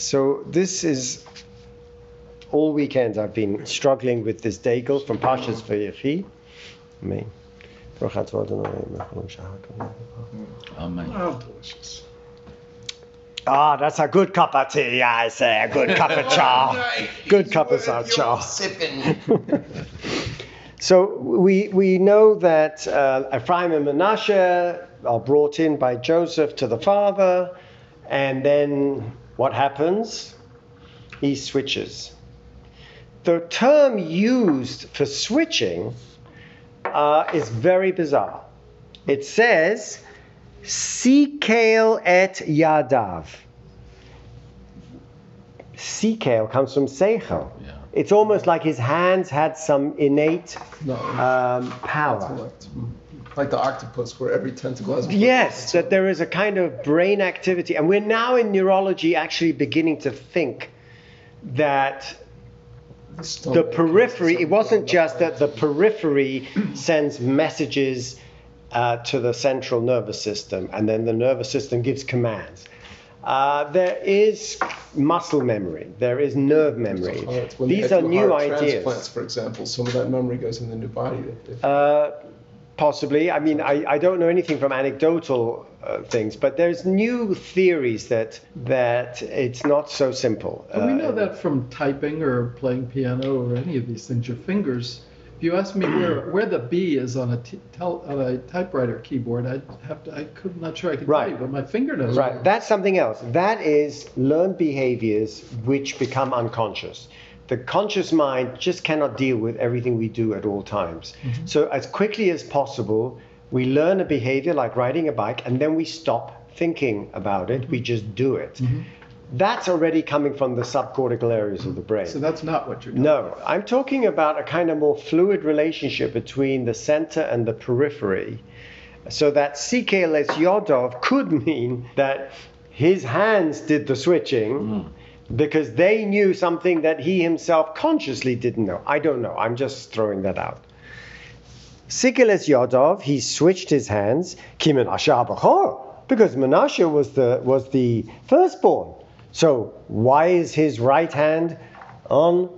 So this is all weekend I've been struggling with this Degel from Pashas Vayechi. Amen. Amen. Oh. Ah, that's a good cup of tea, I say. A good cup of cha. Good cup of cha. So we, we know that uh, Ephraim and Manasseh are brought in by Joseph to the father, and then what happens? He switches. The term used for switching uh, is very bizarre. It says, Sikale et Yadav. Sikale comes from Seichel. Yeah. It's almost like his hands had some innate um, power. Like the octopus, where every tentacle has. Yes, that there is a kind of brain activity. And we're now in neurology actually beginning to think that the periphery, it wasn't just that the periphery sends messages uh, to the central nervous system and then the nervous system gives commands. Uh, there is muscle memory, there is nerve memory. These are new ideas. Transplants, for example, some of that memory goes in the new body. Uh, possibly. I mean, I, I don't know anything from anecdotal uh, things, but there's new theories that that it's not so simple. But we Uh, know that from typing or playing piano or any of these things. Your fingers. If you ask me where, where the B is on a t- tel, on a typewriter keyboard, I'd have to. I could not sure I could Right. tell you, but my finger knows. Right, that's something else. That is learned behaviors which become unconscious. The conscious mind just cannot deal with everything we do at all times. Mm-hmm. So, as quickly as possible, we learn a behavior like riding a bike and then we stop thinking about it, we mm-hmm. just do it. Mm-hmm. That's already coming from the subcortical areas of the brain. So that's not what you're. No, I'm talking about a kind of more fluid relationship between the center and the periphery. So that CK Les Yodov could mean that his hands did the switching mm. Because they knew something that he himself consciously didn't know. I don't know. I'm just throwing that out. Sikiles Yodov, he switched his hands, ki Menashe because Menashe was the was the firstborn. So why is his right hand on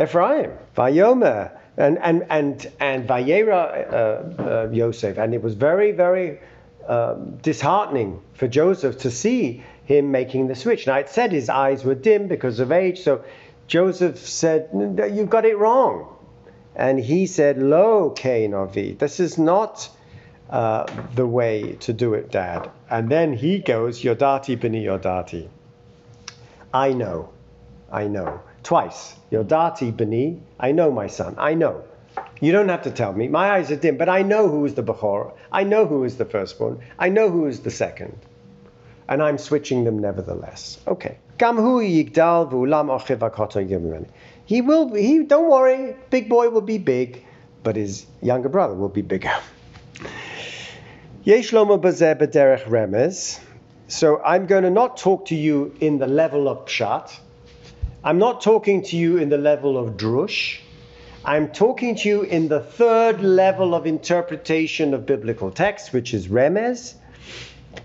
Ephraim? Vayomer and and and and Vayera uh, uh, Yosef, and it was very very um, disheartening for Joseph to see him making the switch. Now it said his eyes were dim because of age, so Joseph said, "You've got it wrong." And he said, Lo, Cain Avi, this is not uh, the way to do it, Dad. And then he goes, Yodati bini Yodati. I know, I know. Twice. Yodati bini, I know my son, I know. You don't have to tell me. My eyes are dim, but I know who is the Bechor. I know who is the firstborn. I know who is the second. And I'm switching them nevertheless. Okay. He will he, don't worry, big boy will be big, but his younger brother will be bigger. So I'm going to not talk to you in the level of pshat. I'm not talking to you in the level of drush. I'm talking to you in the third level of interpretation of biblical text, which is remez.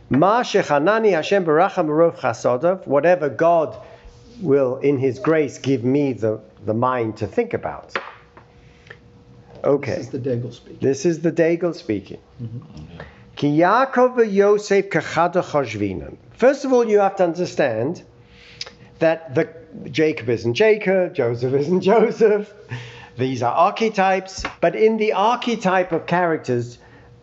Ma shechanani Hashem baracham merov chasodav. Whatever God will, in His grace, give me the, the mind to think about. Okay. This is the Daigle speaking. This is the Daigle speaking. Ki Yaakov kachada chashvinan. First of all, you have to understand that the Jacob isn't Jacob, Joseph isn't Joseph. These are archetypes, but in the archetype of characters,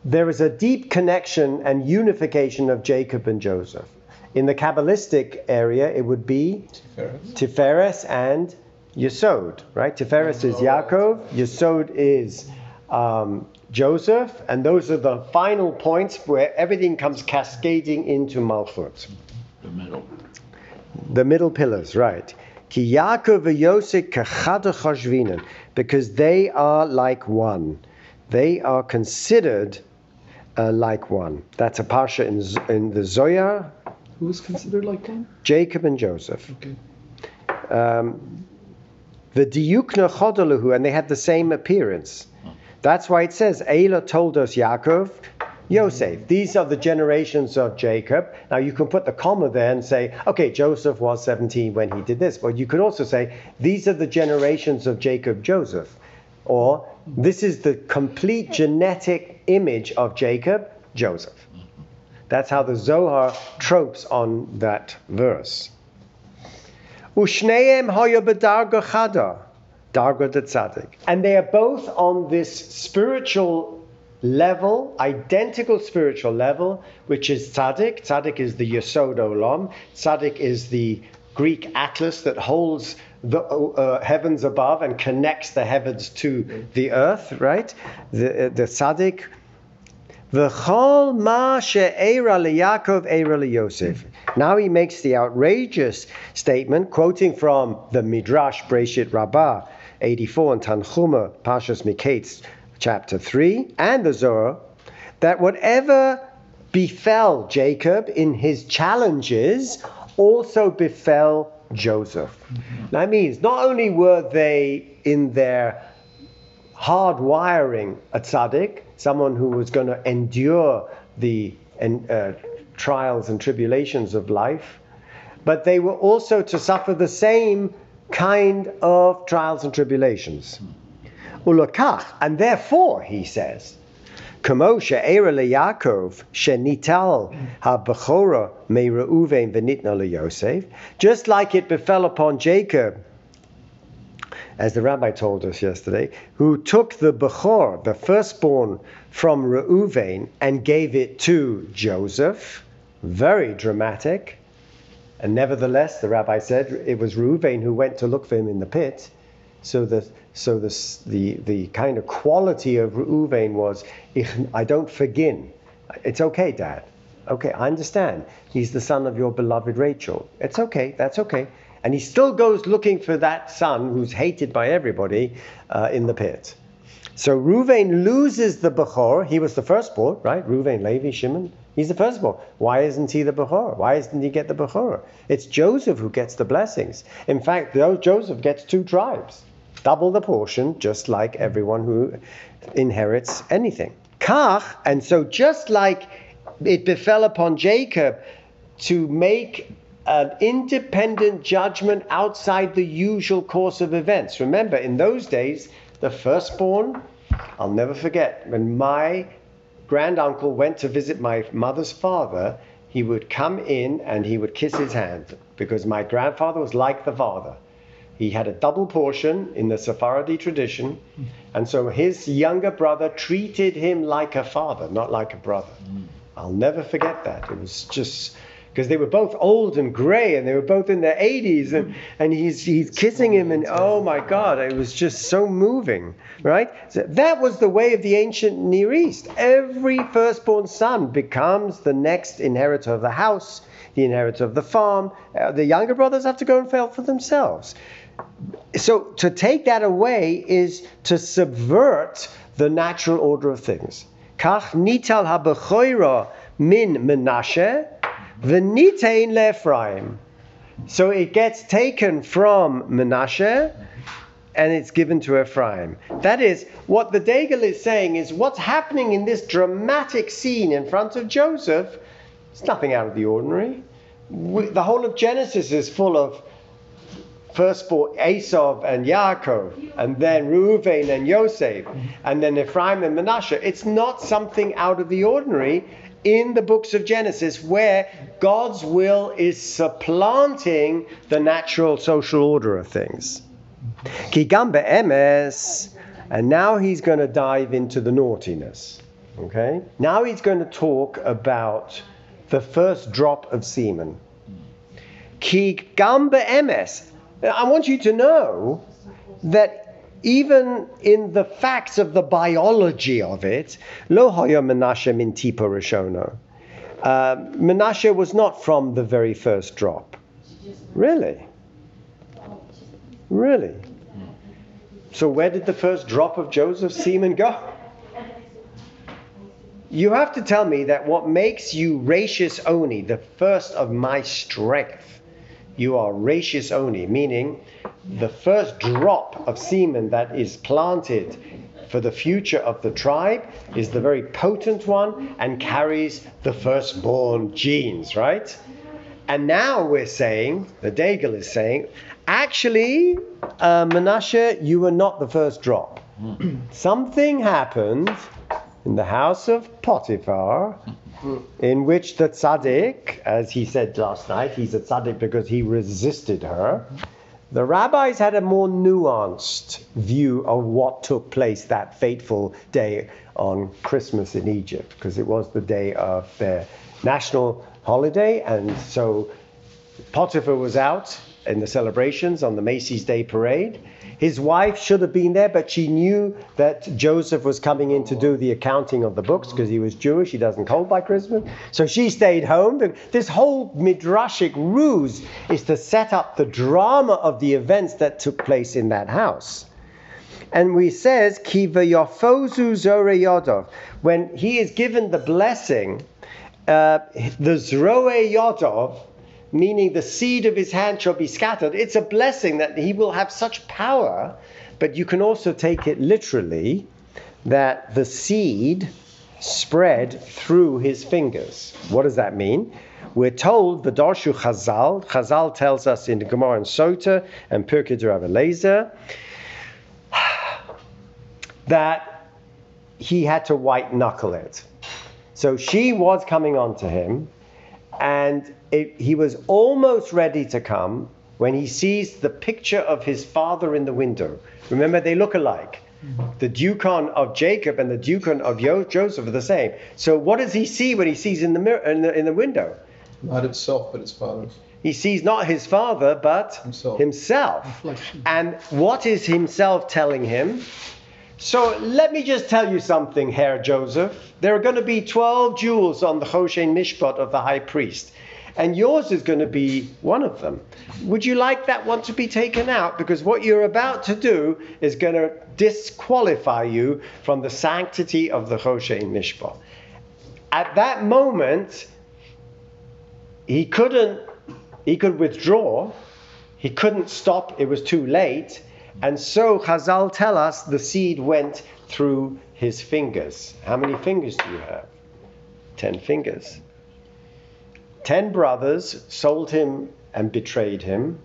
there is a deep connection and unification of Jacob and Joseph. In the Kabbalistic area, it would be Tiferes. Tiferes and Yesod, right? Tiferes is Yaakov, Yesod is um, Joseph, and those are the final points where everything comes cascading into Malchut. The middle. The middle pillars, right. Ki Yaakov v'Yosef because they are like one. They are considered uh, like one. That's a parsha in, in the Zohar, Who is considered like one? Jacob and Joseph. Okay. um, the diukna chodaluhu, and they had the same appearance. That's why it says, Eileh toldos Yaakov, Yosef. These are the generations of Jacob. Now you can put the comma there and say, okay, Joseph was 17 when he did this. But you could also say, these are the generations of Jacob Joseph. Or this is the complete genetic image of Jacob Joseph. That's how the Zohar tropes on that verse. Darga. And they are both on this spiritual level, identical spiritual level, which is tzaddik. Tzaddik is the yesod olam. Tzaddik is the Greek atlas that holds the uh, heavens above and connects the heavens to the earth, right? The, uh, the tzaddik. V'chol ma she'era liyakov era liyosef. Now he makes the outrageous statement, quoting from the Midrash Breshit Rabbah 84 and Tanchuma Pashas Miketz chapter 3 and the Zohar, that whatever befell Jacob in his challenges also befell Joseph. That means not only were they in their hard wiring a tzaddik, someone who was going to endure the uh, trials and tribulations of life, but they were also to suffer the same kind of trials and tribulations. Ulakach, and therefore, he says, כמו שאירע ליעקב שניטל הבכורה מראובן וניתנה ליוסף, just like it befell upon Jacob, as the rabbi told us yesterday, who took the Bechor, the firstborn from Reuven, and gave it to Joseph. Very dramatic. And nevertheless, the rabbi said it was Reuven who went to look for him in the pit. So the so the the, the kind of quality of Reuven was, I don't forgive. It's okay, Dad. Okay, I understand. He's the son of your beloved Rachel. It's okay. That's okay. And he still goes looking for that son who's hated by everybody uh, in the pit. So Reuven loses the Bechor. He was the firstborn, right? Reuven, Levi, Shimon. He's the firstborn. Why isn't he the Bechor? Why doesn't he get the Bechor? It's Joseph who gets the blessings. In fact, Joseph gets two tribes, double the portion, just like everyone who inherits anything. Kach, and so just like it befell upon Jacob to make an independent judgment outside the usual course of events. Remember, in those days, the firstborn, I'll never forget, when my granduncle went to visit my mother's father, he would come in and he would kiss his hand because my grandfather was like the father. He had a double portion in the Sephardi tradition, and so his younger brother treated him like a father, not like a brother. I'll never forget that. It was just because they were both old and gray and they were both in their 80s and, and he's, he's kissing him and oh my god it was just so moving right so that was the way of the ancient near east every firstborn son becomes the next inheritor of the house the inheritor of the farm uh, the younger brothers have to go and fend for themselves so to take that away is to subvert the natural order of things kach nital habechoira min menashe V'nitein le'Ephraim. So it gets taken from Menashe and it's given to Ephraim. That is, what the Daigle is saying is what's happening in this dramatic scene in front of Joseph It's nothing out of the ordinary. The whole of Genesis is full of firstborn Esau and Yaakov, and then Reuven and Yosef, and then Ephraim and Manasseh. It's not something out of the ordinary in the books of Genesis where God's will is supplanting the natural social order of things. emes, and now he's going to dive into the naughtiness. Okay? Now he's going to talk about the first drop of semen. Ki emes. I want you to know that even in the facts of the biology of it, lo hoya Menashe min tipo. Uh, Menashe was not from the very first drop. Really? Really? So where did the first drop of Joseph's semen go? You have to tell me that what makes you Oni, the first of my strength, you are Rashis Oni, meaning the first drop of semen that is planted for the future of the tribe is the very potent one and carries the firstborn genes, right? And now we're saying, the Daigle is saying, actually, uh, Menashe, you were not the first drop. Something happened in the house of Potiphar Hmm. in which the tzaddik, as he said last night, he's a tzaddik because he resisted her. The rabbis had a more nuanced view of what took place that fateful day on Christmas in Egypt, because it was the day of their national holiday, and so Potiphar was out in the celebrations on the Macy's Day Parade. His wife should have been there, but she knew that Joseph was coming in to do the accounting of the books because he was Jewish. He doesn't hold by Christmas. So she stayed home. This whole midrashic ruse is to set up the drama of the events that took place in that house. And we says, Kiva Yofozu Zore Yodov. When he is given the blessing, uh, the Zroe Yodov, meaning the seed of his hand shall be scattered. It's a blessing that he will have such power, but you can also take it literally that the seed spread through his fingers. What does that mean? We're told the Darshu Chazal, Chazal tells us in the Gemara and Sota and Pirkei Rav that he had to white knuckle it. So she was coming on to him, and it, he was almost ready to come when he sees the picture of his father in the window. Remember, they look alike. Mm-hmm. The Dukan of Jacob and the Dukan of Yo- Joseph are the same. So, what does he see when he sees in the mirror in the, in the window? Not himself, but his father. He sees not his father, but Himself. himself. Reflection. And what is himself telling him? So let me just tell you something, Herr Joseph. There are going to be 12 jewels on the Choshen Mishpat of the high priest, and yours is going to be one of them. Would you like that one to be taken out? Because what you're about to do is going to disqualify you from the sanctity of the Choshen Mishpat. At that moment, he couldn't, he could withdraw, he couldn't stop, it was too late. And so Chazal tell us the seed went through his fingers. How many fingers do you have? Ten fingers. Ten brothers sold him and betrayed him.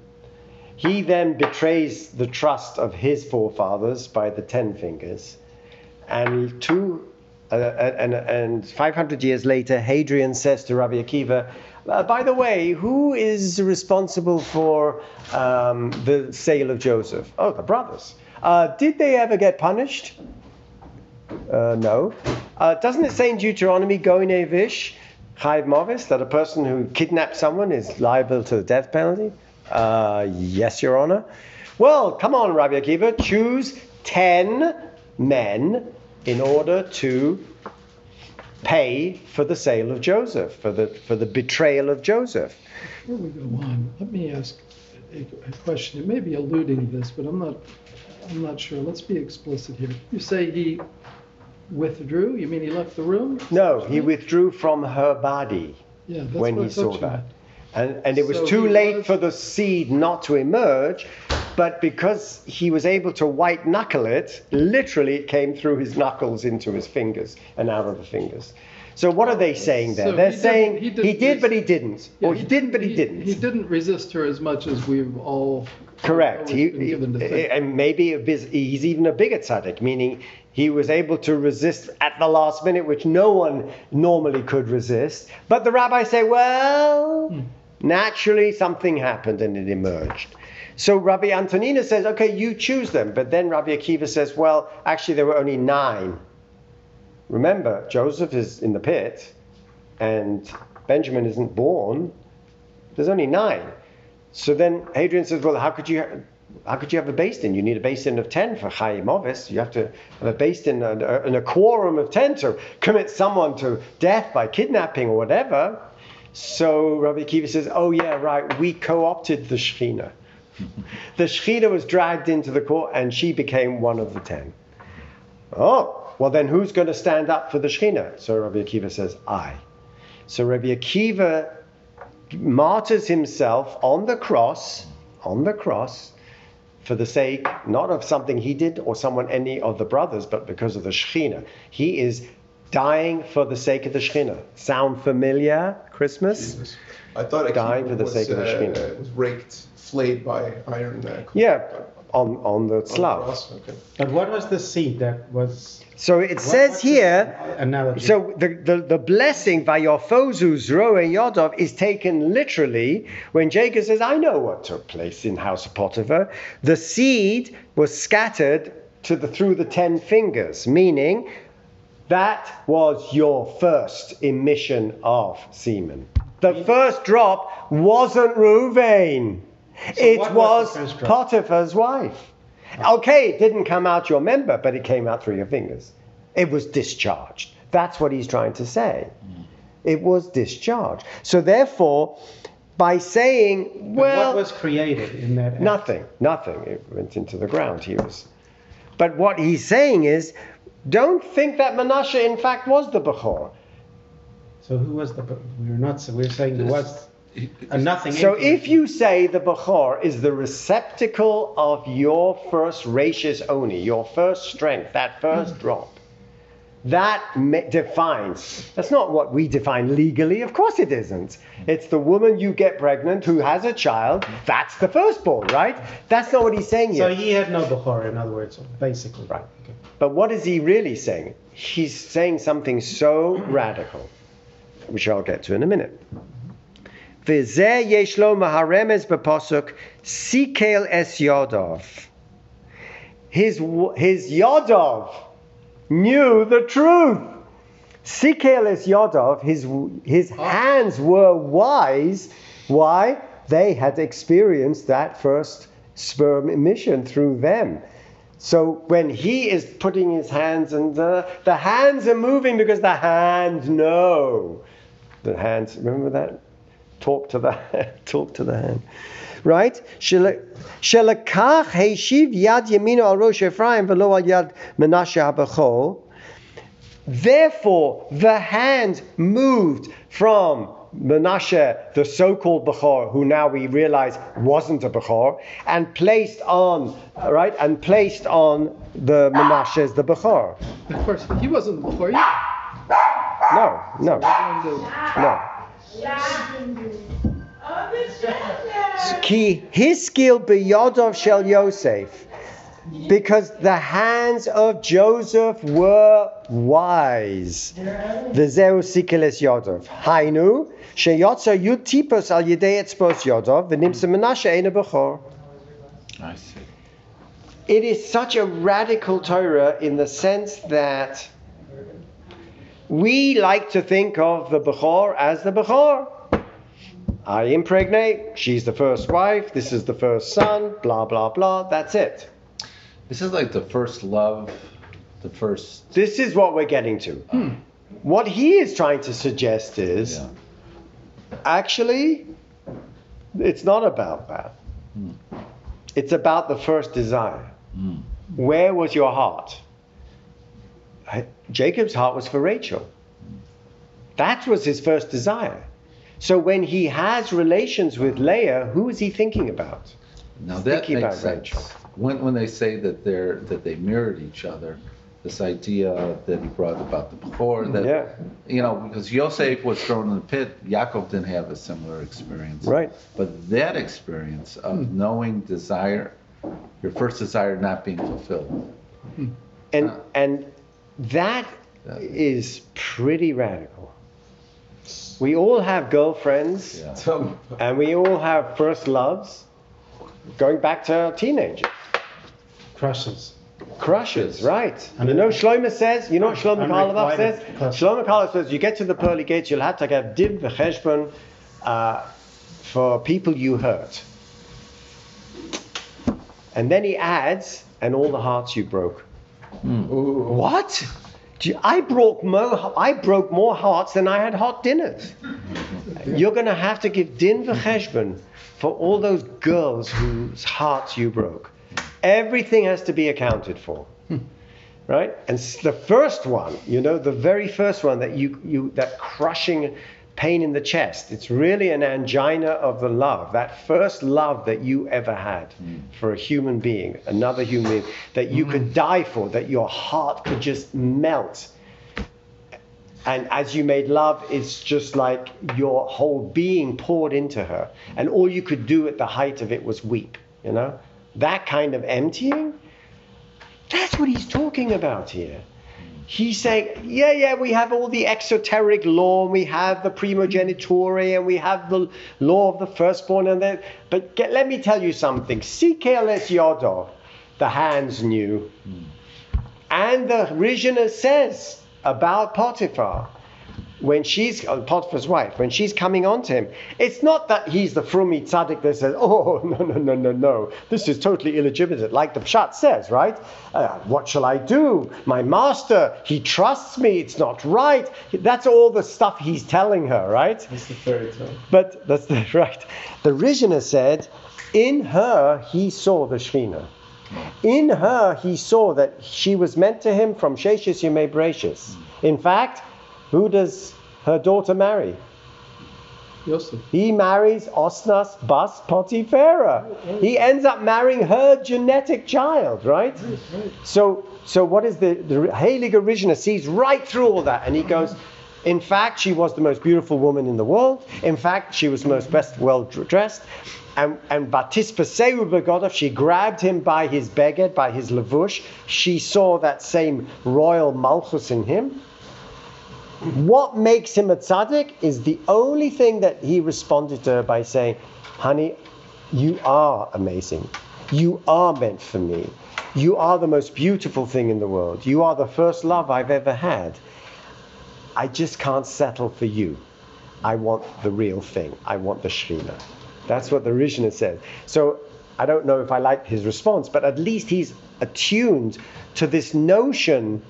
He then betrays the trust of his forefathers by the ten fingers. And two, uh, and, and 500 years later, Hadrian says to Rabbi Akiva, uh, by the way, who is responsible for um, the sale of Joseph? Oh, the brothers. Uh, did they ever get punished? Uh, no. Uh, doesn't it say in Deuteronomy, Goine Chayv Movis, that a person who kidnaps someone is liable to the death penalty? Uh, yes, Your Honor. Well, come on, Rabbi Akiva, choose 10 men in order to pay for the sale of Joseph, for the, for the betrayal of Joseph. Before we go on, let me ask a, a question. It may be alluding to this, but I'm not. I'm not sure. Let's be explicit here. You say he withdrew. You mean he left the room? No, he withdrew from her body Yeah, when he saw that. And, and it was So too late was- for the seed not to emerge, but because he was able to white knuckle it, literally it came through his knuckles into his fingers and out of the fingers. So what are they saying there? So They're he saying he he, did, but he didn't. Yeah, or he, didn't, but he, didn't. He didn't resist her as much as we've all. Correct. He, been given to think. and maybe a biz- he's even a bigger tzaddik, meaning he was able to resist at the last minute, which no one normally could resist. But the rabbis say, well, Hmm. naturally something happened and it emerged. So Rabbi Antonina says, okay, you choose them. But then Rabbi Akiva says, well, actually there were only nine. Remember, Joseph is in the pit and Benjamin isn't born. There's only nine. So then Hadrian says, well, how could you, how could you have a beis din? You need a beis din of 10 for Chaim Ovis. You have to have a beis din and a, and a quorum of 10 to commit someone to death by kidnapping or whatever. So Rabbi Akiva says, oh yeah, right, we co-opted the Shekhinah. the Shekhinah was dragged into the court and she became one of the 10. Oh, well then who's going to stand up for the Shekhinah? So Rabbi Akiva says, I. So Rabbi Akiva martyrs himself on the cross, on the cross, for the sake not of something he did or someone any of the brothers, but because of the Shekhinah. He is dying for the sake of the Shekhinah. Sound familiar? Christmas? I thought Dying for the was, sake of the uh, Shekhinah. was raked, flayed by iron. Uh, Yeah, on on the Slav. Okay. But what was the seed that was? So it says here. Analogy. So the, the, the blessing by your Vayofozu Zroe Yodov is taken literally when Jacob says, I know what took place in House of Potiphar. The seed was scattered to the through the ten fingers, meaning that was your first emission of semen. The first drop wasn't Ruvain. So it was was, the first drop? Potiphar's wife. Ah. Okay, it didn't come out your member, but it came out through your fingers. It was discharged. That's what he's trying to say. Hmm. It was discharged. So therefore, by saying, But well, what was created in that? act? Nothing, nothing. It went into the ground. He was. But what he's saying is, don't think that Menashe in fact was the Bechor. So who was the? We're not. We're saying there was nothing. So if you say the Bechor is the receptacle of your first rachis oni, your first strength, that first hmm. drop, that defines. That's not what we define legally. Of course it isn't. Hmm. It's the woman you get pregnant who has a child. Hmm. That's the firstborn, right? That's not what he's saying here. So he had no Bechor, in other words, basically. Right. Okay. But what is he really saying? He's saying something so radical, which I'll get to in a minute. V'zeh yesh lo b'posuk sikel es Yodov. His, his Yodov knew the truth. Sikel es Yodov, his, his hands were wise. Why? They had experienced that first sperm emission through them. So when he is putting his hands and the, the hands are moving because the hands know. The hands, remember that? talk to the talk to the hand, right? Shelakach heishiv yad yamino al rosh Ephraim velo al yad Menashe habachol. Therefore, the hand moved from Menashe, the so-called Bechor, who now we realize wasn't a Bechor, and placed on right and placed on the Menashe's the Bechor. Of course, he wasn't the Bechor. No, no, no. Ki hiskil beyodov shel Yosef, because the hands of Joseph were wise. V'zeu sikiles yodov. Hainu sheyotza yud tipos al yedei etzpos yodov v'nimsa menashe ein bechor. I see. It is such a radical Torah in the sense that we like to think of the Bechor as the Bechor. I impregnate, she's the first wife, this is the first son, blah, blah, blah, that's it. This is like the first love, the first. This is what we're getting to. What he is trying to suggest is Yeah. actually, it's not about that. Hmm. It's about the first desire. Mm. Where was your heart? I- Jacob's heart was for Rachel. That was his first desire. So when he has relations with Leah, who is he thinking about? Now that Thinking makes about sense. Rachel. When when they say that they're that they mirrored each other, this idea that he brought about the Bechor, that Yeah. you know, because Yosef was thrown in the pit, Yaakov didn't have a similar experience. Right. But that experience of knowing desire, your first desire not being fulfilled. And Uh. and that Yeah. is pretty radical. We all have girlfriends Yeah. Tell me about and we all have first loves. Going back to our teenagers. crushes. Crushes, right. And you know, Shlomo says, you know what Shlomo Carlebach says? Crushes. Shlomo Carlebach says, you get to the pearly gates, you'll have to get din v'cheshbon uh, for people you hurt. And then he adds, and all the hearts you broke. Ooh. What? I broke more. I broke more hearts than I had hot dinners. You're going to have to give din v'cheshbon for all those girls whose hearts you broke. Everything has to be accounted for, right? And the first one, you know, the very first one that you you that crushing pain in the chest. It's really an angina of the love, that first love that you ever had hmm. for a human being, another human being, that you could hmm. die for, that your heart could just melt. And as you made love, it's just like your whole being poured into her. And all you could do at the height of it was weep, you know? That kind of emptying, that's what he's talking about here. He's saying, yeah, yeah, we have all the exoteric law, and we have the primogeniture, and we have the law of the firstborn, and then, but get, let me tell you something. Sikeles yodo, the hands knew, and the Rishonah says about Potiphar, when she's uh, Potiphar's wife, when she's coming on to him, it's not that he's the frummy tzaddik that says, "Oh no no no no no, this is totally illegitimate," like the pshat says, right? Uh, what shall I do? My master, he trusts me. It's not right. That's all the stuff he's telling her, right? That's the fairy tale. But that's the, right. The Rishonah said, in her he saw the Shekhinah. In her he saw that she was meant to him from Sheshis Yemei Bereshis. In fact, who does her daughter marry? Yosef. He marries Osnas Bas Potiphera. He ends up marrying her genetic child, right? So, so what is the the Heilige Rishonah sees right through all that, and he goes. In fact, she was the most beautiful woman in the world. In fact, she was the most best well dressed. And and Batispa Begodov, she grabbed him by his beged, by his lavush. She saw that same royal malchus in him. What makes him a tzaddik is the only thing that he responded to her by saying, Honey, you are amazing. You are meant for me. You are the most beautiful thing in the world. You are the first love I've ever had. I just can't settle for you. I want the real thing. I want the Shekhinah. That's what the Rishonah said. So I don't know if I like his response, but at least he's attuned to this notion.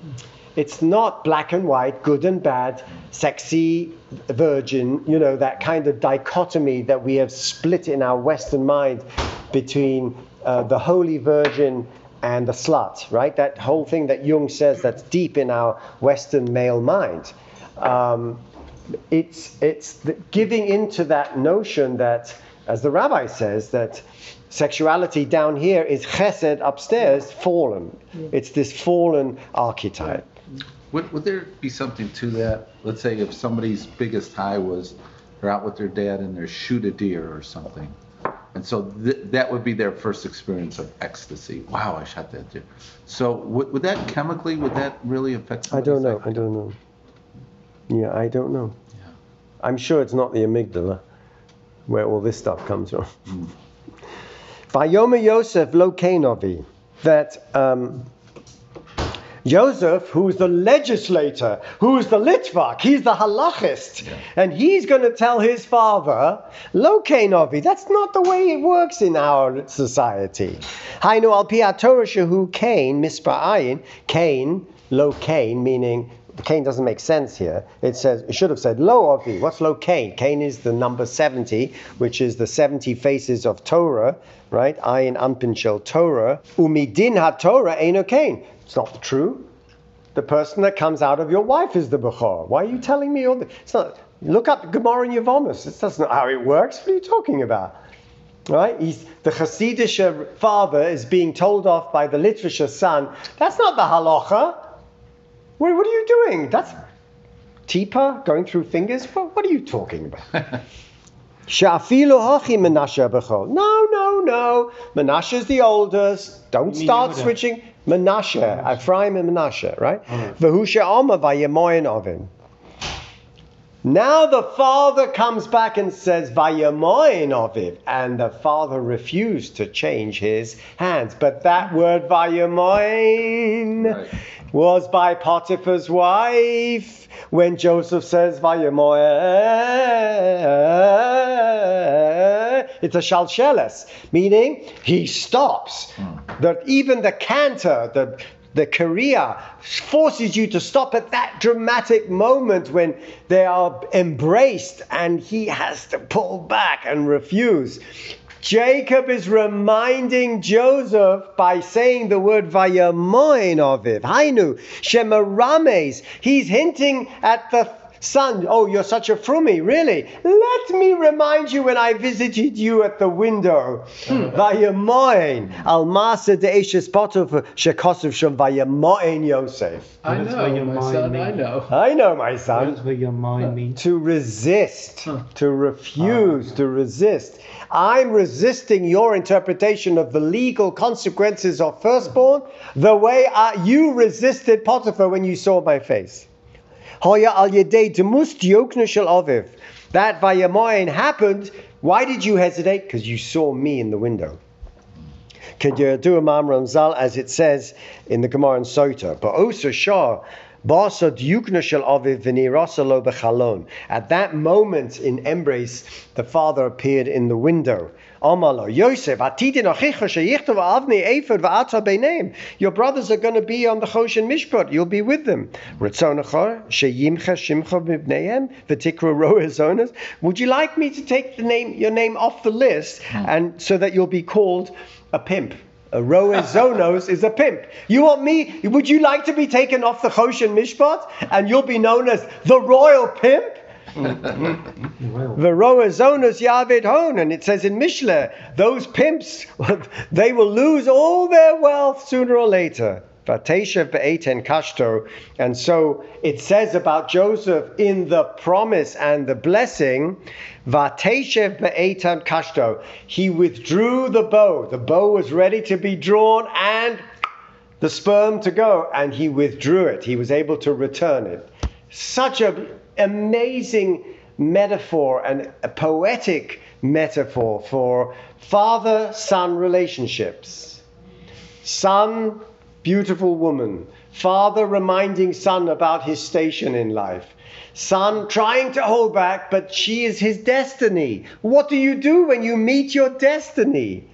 It's not black and white, good and bad, sexy, virgin, you know, that kind of dichotomy that we have split in our Western mind between uh, the Holy Virgin and the slut, right? That whole thing that Jung says that's deep in our Western male mind. Um, it's it's the giving into that notion that, as the rabbi says, that sexuality down here is chesed upstairs, fallen. It's this fallen archetype. Would, would there be something to that? Let's say if somebody's biggest high was they're out with their dad and they shoot a deer or something. And so th- that would be their first experience of ecstasy. Wow, I shot that deer. So would, would that chemically, would that really affect I don't somebody's know. I don't know. Yeah, I don't know. Yeah. I'm sure it's not the amygdala where all this stuff comes from. Mm. Vayoma Yosef lo Kainovi, that um, Joseph, who's the legislator, who's the litvak, he's the halachist, and he's going to tell his father, lo Kainovi, that's not the way it works in our society. Hainu al Torah shehu Cain, mispa'ayin, Cain, lo Cain, meaning Cain doesn't make sense here. It says it should have said lo avi. What's lo Cain? Cain is the number 70, which is the 70 faces of Torah, right? Ayin anpin shel Torah. Umidin ha Torah eino Cain. It's not true. The person that comes out of your wife is the Bechor. Why are you telling me all this? It's not. Look up Gemara in Yevamos. That's not how it works. What are you talking about? Right? He's, the Hasidic father is being told off by the Litvischer son. That's not the halacha. What, what are you doing? That's tipa going through fingers. What, what are you talking about? Sha'afilu hachi Menashe bechol. No, no, no. Menashe is the oldest. Don't start switching. Menashe, Ephraim and Menashe, right? Alright. V'hu she'oma vayemoyen ovim. Now the father comes back and says, Vayamoin Oviv. And the father refused to change his hands. But that word Vayamoin Right. Was by Potiphar's wife when Joseph says Vayamoin. It's a shalsheles, meaning he stops. Hmm. That even the cantor, the the Korea forces you to stop at that dramatic moment when they are embraced and he has to pull back and refuse. Jacob is reminding Joseph by saying the word vayamoin of it. Hainu, shemarames. He's hinting at the Son, oh, you're such a frummy, really? Let me remind you when I visited you at the window. Hmm. Vayemoin, al masa de eshes potov shekosov shom vayemoin Yosef. I know, my son, I know. I know, my That's son. where your mind means. To resist, to refuse, ah. to resist. I'm resisting your interpretation of the legal consequences of firstborn the way I, you resisted Potiphar when you saw my face. Hoya al yedei demus dioknu shel aviv. That vayamoin happened. Why did you hesitate? Because you saw me in the window. As it says in the Gemara in Sota? But also Shah. Basa diukna aviv v'nirasa bechalon. At that moment in embrace, the father appeared in the window. Amalo Yosef, atidin achicha sheyichtav avni ephod v'ata beineim. Your brothers are going to be on the Choshen Mishpat. You'll be with them. Ritzonacha sheyimcha shimcha mibneihem v'tikra roezonas. Would you like me to take the name, your name off the list, hmm. and so that you'll be called a pimp? A Roezonos is a pimp. You want me? Would you like to be taken off the Choshen Mishpat and you'll be known as the royal pimp? Well, The Roezonos Yavid Hon, and it says in Mishle, those pimps, they will lose all their wealth sooner or later. Kashto. And so it says about Joseph in the promise and the blessing, Vateshev be'eten kashto. He withdrew the bow. The bow was ready to be drawn and the sperm to go, and he withdrew it. He was able to return it. Such an amazing metaphor and a poetic metaphor for father son relationships. Son, beautiful woman. Father reminding son about his station in life. Son trying to hold back, but she is his destiny. What do you do when you meet your destiny?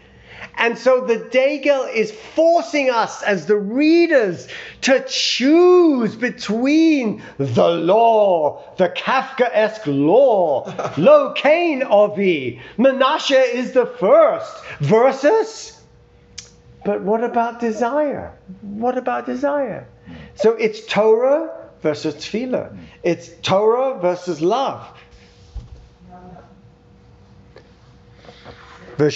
And so the Degel is forcing us as the readers to choose between the law, the Kafkaesque law, Lo Cain Ovi, Menashe is the first, versus, but what about desire? What about desire? So it's Torah versus Tefillah. It's Torah versus love. And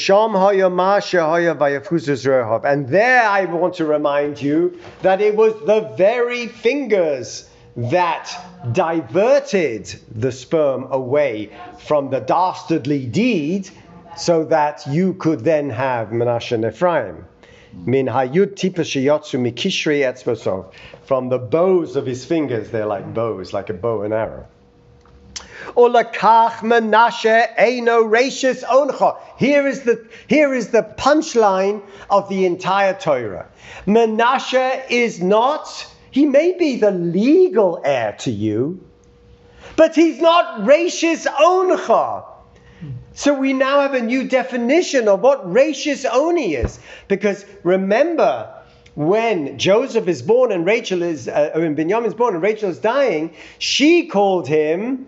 there I want to remind you that it was the very fingers that diverted the sperm away from the dastardly deed so that you could then have Menashe and Ephraim. Min hayud tipa sheyotzu mikishri etzbosov. From the bows of his fingers, they're like bows, like a bow and arrow. Eino. Here is the here is the punchline of the entire Torah. Menashe is not. He may be the legal heir to you, but he's not Rashis Oncha. So we now have a new definition of what Rashis Oni is, because remember. When Joseph is born and Rachel is, uh, when Binyamin is born and Rachel is dying, she called him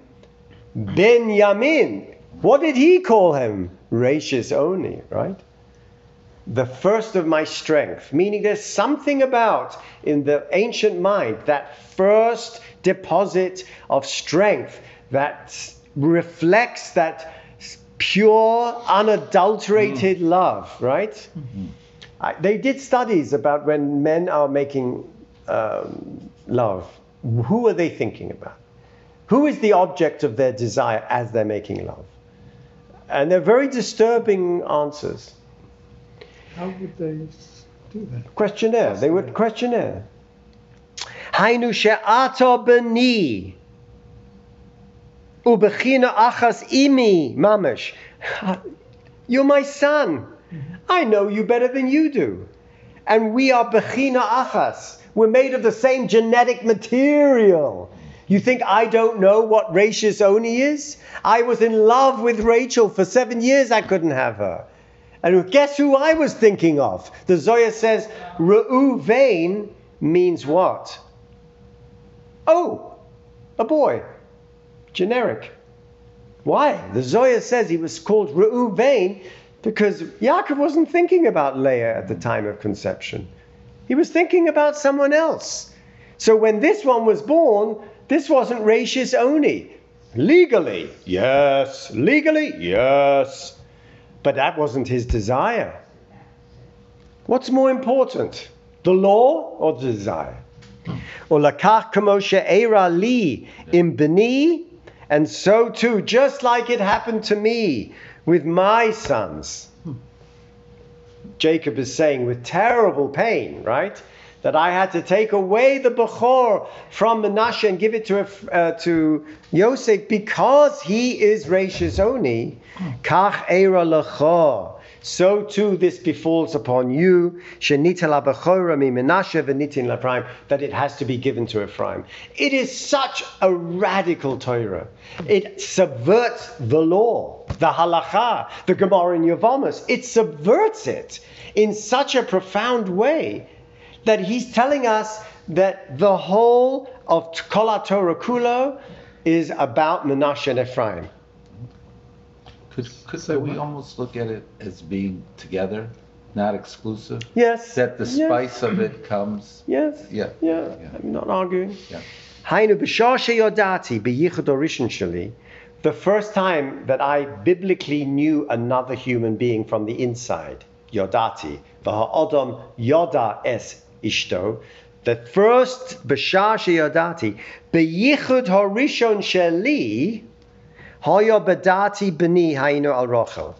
Benjamin. What did he call him? Rashis Oni, right? The first of my strength, meaning there's something about in the ancient mind that first deposit of strength that reflects that pure, unadulterated love, right? I, they did studies about when men are making um, love. Who are they thinking about? Who is the object of their desire as they're making love? And they're very disturbing answers. How would they do that? Questionnaire. They would questionnaire. Hainu she'ato beni. Ubechina achas imi mamash. You're my son. I know you better than you do. And we are bechina achas. We're made of the same genetic material. You think I don't know what Rashis Oni is? I was in love with Rachel for seven years. I couldn't have her. And guess who I was thinking of? The Zohar says, Reuven means what? Oh, a boy. Generic. Why? The Zohar says he was called Reuven because Yaakov wasn't thinking about Leah at the time of conception. He was thinking about someone else. So when this one was born, this wasn't rachis oni. Legally, yes. Legally, yes. But that wasn't his desire. What's more important, the law or the desire? Olakach kamoshe era li im beni, and so too, just like it happened to me with my sons. Jacob is saying with terrible pain, right? That I had to take away the Bechor from Menashe and give it to, uh, to Yosef because he is Rashis Oni. Kach era lecha. So too this befalls upon you, that it has to be given to Ephraim. It is such a radical Torah. It subverts the law, the halacha, the Gemara in Yavamas. It subverts it in such a profound way that he's telling us that the whole of Kol Torah Kulo is about Menashe and Ephraim. Could, could Say we what? almost look at it as being together, not exclusive? Yes. That the yes, spice of it comes. Yes. Yeah. Yeah. Yeah. I'm not arguing. Yeah. Hainu b'shar sheyodati b'yichud orishon sheli, the first time that I biblically knew another human being from the inside, yodati, v'ha'odam yoda es ishto, the first b'shar sheyodati b'yichud horishon sheli, b'ni hainu al rochel.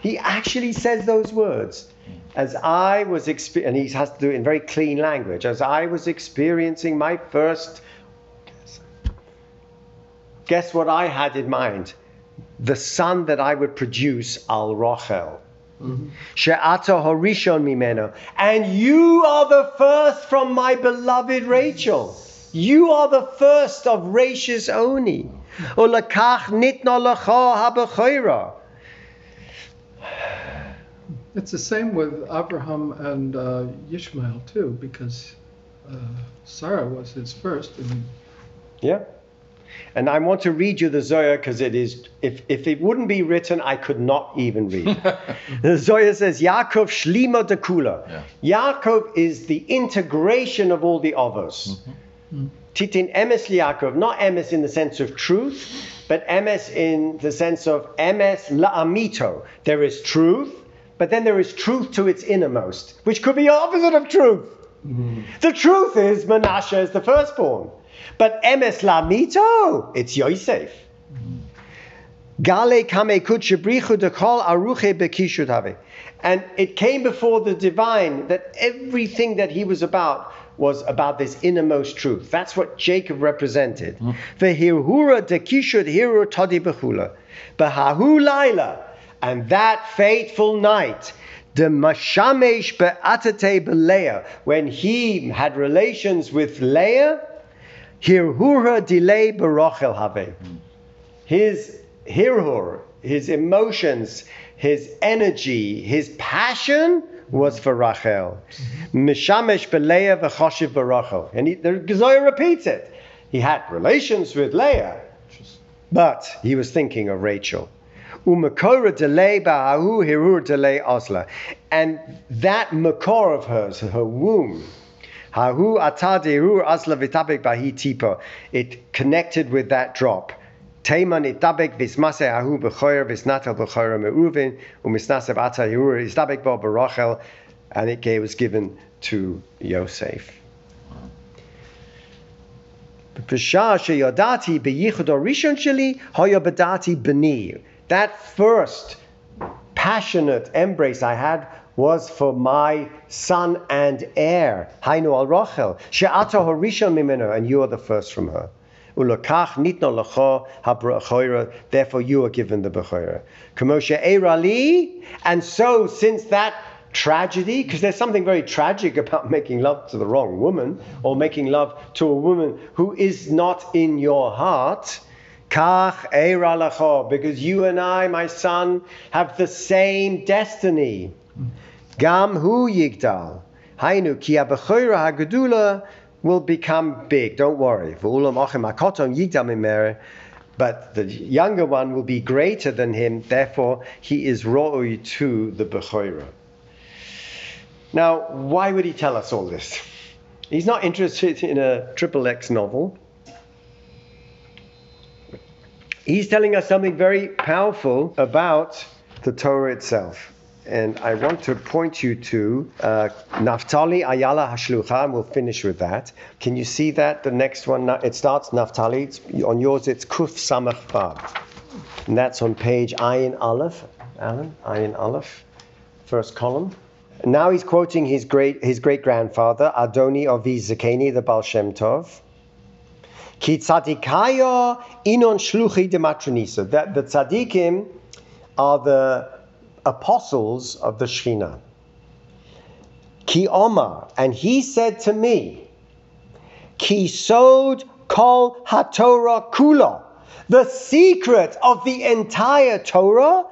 He actually says those words. As I was experiencing, and he has to do it in very clean language, as I was experiencing my first, guess what I had in mind? The son that I would produce, Al Rochel. Mm-hmm. She'ata horishon mimeno. And you are the first from my beloved Rachel. You are the first of Rashis Oni. Ulakach nitna lecha habechoira. It's the same with Abraham and uh, Ishmael too, because uh, Sarah was his first, and Yeah. And I want to read you the Zohar because it is, if, if it wouldn't be written, I could not even read. the Zohar says, Yaakov Shlima de Kula. Yaakov is the integration of all the others. Titin emes Yaakov, not emes in the sense of truth, but emes in the sense of emes la'amito. There is truth, but then there is truth to its innermost, which could be opposite of truth. Mm. The truth is Menashe is the firstborn. But emes lamito, it's Yosef. Mm. Gale kame kutshebrichu dekol aruche bekishut have. And it came before the divine that everything that he was about was about this innermost truth. That's what Jacob represented. Vehirhura dekishut hiru todi bechula. Behahu laila. And that fateful night, the mashamesh be'atate beleah, when he had relations with Leah, hirhura delay berochel have. His hirhur, his emotions, his energy, his passion was for Rachel. Mishamesh beleah v'choshiv barachel. And he, the Zohar repeats it. He had relations with Leah, but he was thinking of Rachel. Umakora delay ba'ahu hirur delay osla. And that makor of hers, her womb, Hahu atadehur asla vitabek bahi tipo. It connected with that drop. Teiman itabek vismase ahu visnatel me'uvin umisnasev bo and it was given to Yosef. That first passionate embrace I had was for my son and heir, Hainu al Rachel, she'ata horishon mimeno, and you are the first from her. Ulakach nitno lecho habrachoira, therefore you are given the bechoira. Kamoshe erali, and so since that tragedy, because there's something very tragic about making love to the wrong woman, or making love to a woman who is not in your heart. Kach eira lecho, because you and I, my son, have the same destiny. Gam hu yigdal. Hainu ki abechoira hagedula will become big. Don't worry. But the younger one will be greater than him. Therefore, he is ro'ui to the bechoira. Now, why would he tell us all this? He's not interested in a triple X novel. he's telling us something very powerful about the Torah itself. And I want to point you to uh, Naftali Ayala Hashlucha, and we'll finish with that. Can you see that? The next one, it starts Naftali. It's, on yours, it's Kuf Samach Vav. And that's on page Ayin Aleph. Alan, Ayin Aleph, first column. Now he's quoting his great his great grandfather Adoni Avi Zakeni, the Baal Shem Tov. Ki tzadikaya inon shluchi de matronisa. That the tzadikim are the apostles of the Shekhinah. Ki Omar, and he said to me, Ki sod kol haTorah kula. The secret of the entire Torah,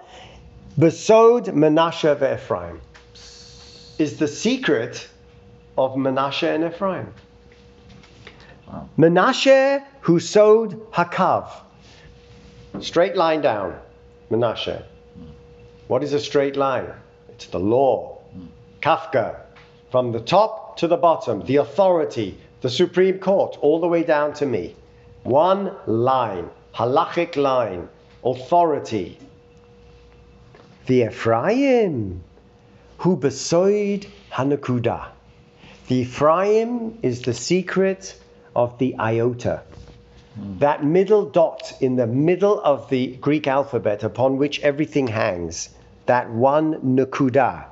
besod Menashe ve'Ephraim, is the secret of Menashe and Ephraim. Wow. Menashe who sowed Hakav. Straight line down. Menashe. What is a straight line? It's the law. Kafka. From the top to the bottom, the authority, the Supreme Court, all the way down to me. One line, halachic line, authority. The Ephraim, who besoid Hanakuda. The Ephraim is the secret of the iota. That middle dot in the middle of the Greek alphabet upon which everything hangs, that one nakuda,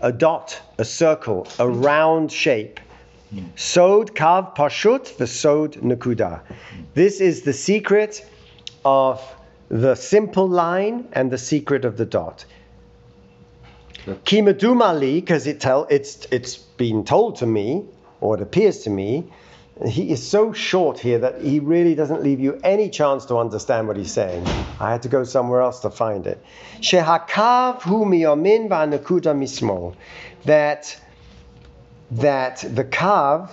a dot, a circle, a round shape. Sod kav pashut v'sod nakuda. This is the secret of the simple line and the secret of the dot. Kimadumali, because it tell it's it's been told to me, or it appears to me, he is so short here that he really doesn't leave you any chance to understand what he's saying. I had to go somewhere else to find it. Shehakav hu miyamin va'nakuda mismol. That that the kav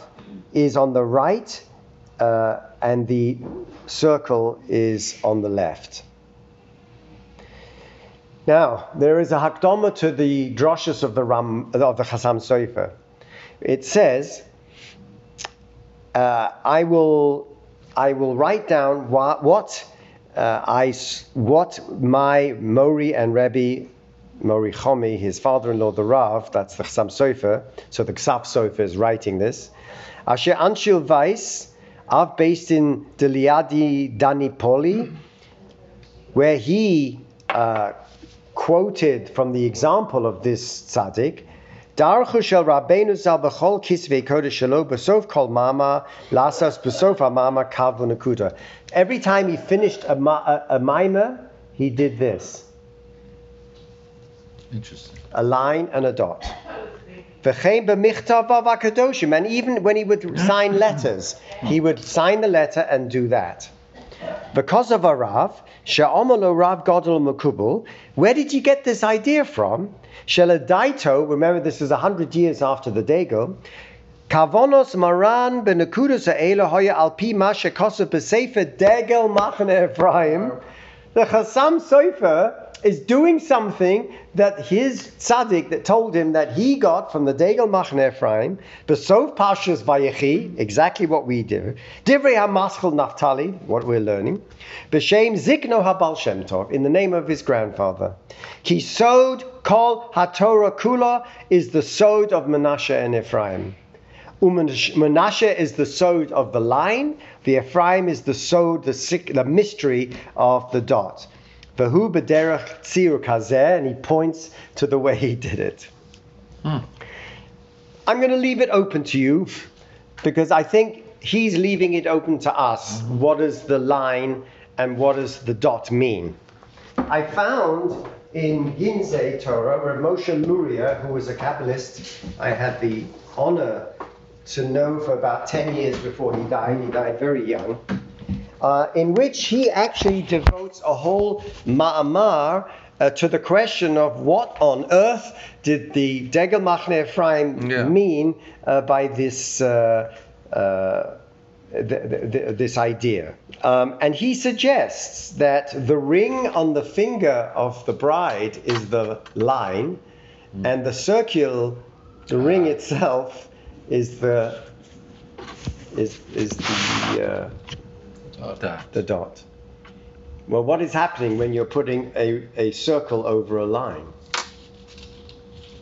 is on the right uh, and the circle is on the left. Now, there is a hakdama to the droshes of the Ram of the Chasam Sofer. It says, uh, "I will, I will write down what, uh, I, what my Mori and Rebbe Mori Chomi, his father-in-law, the Rav, that's the Chasam Sofer. So the Ksav Sofer is writing this. Asher Anshil Weiss, I've based in Deliadi Danipoli, where he uh, quoted from the example of this tzaddik, Darchu shel Rabbeinu zal b'chol kisvei kodesh shelo b'sof kol mama lasas b'sof mama kav v'nakuda. Every time he finished a, ma- a, a mimer, he did this, Interesting. a line and a dot. V'chein b'michtav v'akadoshim, and even when he would sign letters, he would sign the letter and do that. Because of a Rav, Sha'omalo Rav Godel Makubal, where did you get this idea from? Sheladaito, remember this is a hundred years after the Degel. Kavonos Maran benakudas ha'ela hoya alpi ma shekosav b'sefer Degel Machane Ephraim. The Chasam Sofer is doing something that his tzaddik that told him that he got from the Degel Machne Ephraim, Besov Pashas Vayechi, exactly what we do, Divrei HaMaschel Naftali, what we're learning, B'Shem Zikno HaBal Shem Tov, in the name of his grandfather. Ki Sod Kol HaTorah Kula is the Sod of Menashe and Ephraim. Menashe is the sod of the line. The Ephraim is the sod, the, the mystery of the dot. Vahu b'derech tzir kazeh, and he points to the way he did it. Hmm. I'm going to leave it open to you because I think he's leaving it open to us. What does the line and what does the dot mean? I found in Ginzei Torah, where Moshe Luria, who was a Kabbalist, I had the honor to know for about 10 years before he died. He died very young. Uh, in which he actually devotes a whole ma'amar uh, to the question of what on earth did the Degel Machne Ephraim Yeah. mean uh, by this uh, uh, th- th- th- this idea. Um, and he suggests that the ring on the finger of the bride is the line, and the circle, the ring itself, is the is is the uh, Dot. the dot. Well, what is happening when you're putting a, a circle over a line?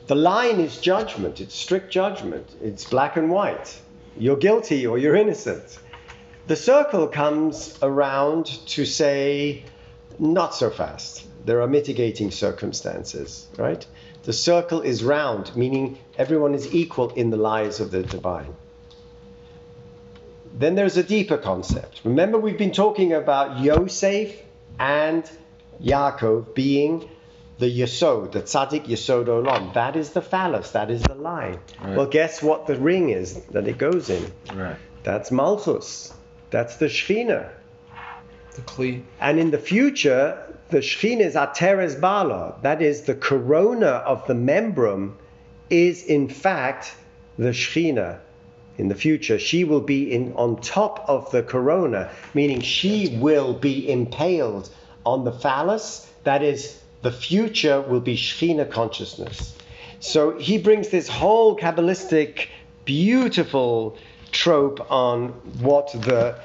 The line is judgment, it's strict judgment, it's black and white. You're guilty or you're innocent. The circle comes around to say, not so fast. There are mitigating circumstances, right? The circle is round, meaning everyone is equal in the lives of the divine. Then there's a deeper concept. Remember, we've been talking about Yosef and Yaakov being the Yesod, the Tzaddik Yesod Olam. That is the phallus, that is the line. Right. Well, guess what the ring is that it goes in? Right. That's Malchus. That's the Shekhinah. The Kli. And in the future, the Shekhinah is Ateres Bala. That is, the corona of the membrum is in fact the Shekhinah. In the future, she will be in on top of the corona, meaning she will be impaled on the phallus. That is, the future will be Shekhinah consciousness. So he brings this whole Kabbalistic, beautiful trope on what the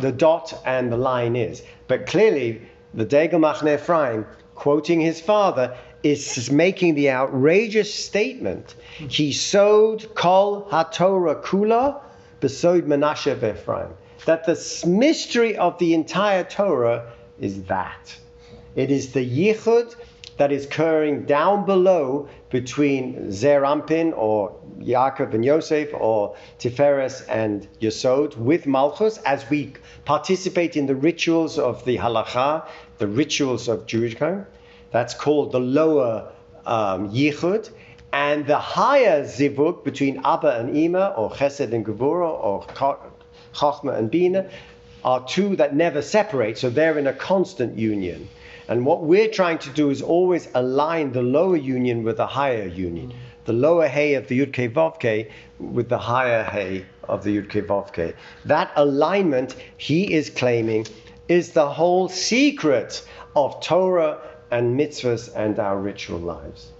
the dot and the line is. But clearly, the Degel Machne Ephraim, quoting his father, is making the outrageous statement: He sowed kol haTorah kula besod Menashe Ephraim. That the mystery of the entire Torah is that. It is the yichud that is occurring down below between Zeir Anpin or Yaakov and Yosef or Tiferes and Yesod with Malchus as we participate in the rituals of the halacha, the rituals of Judaism. That's called the lower um, yichud. And the higher zivuk between Abba and Ima or Chesed and Gevura or Chochmah and Bina are two that never separate, so they're in a constant union. And what we're trying to do is always align the lower union with the higher union. The lower hay of the Yud Vovke with the higher hay of the Yud Vovke. That alignment, he is claiming, is the whole secret of Torah and mitzvahs and our ritual lives.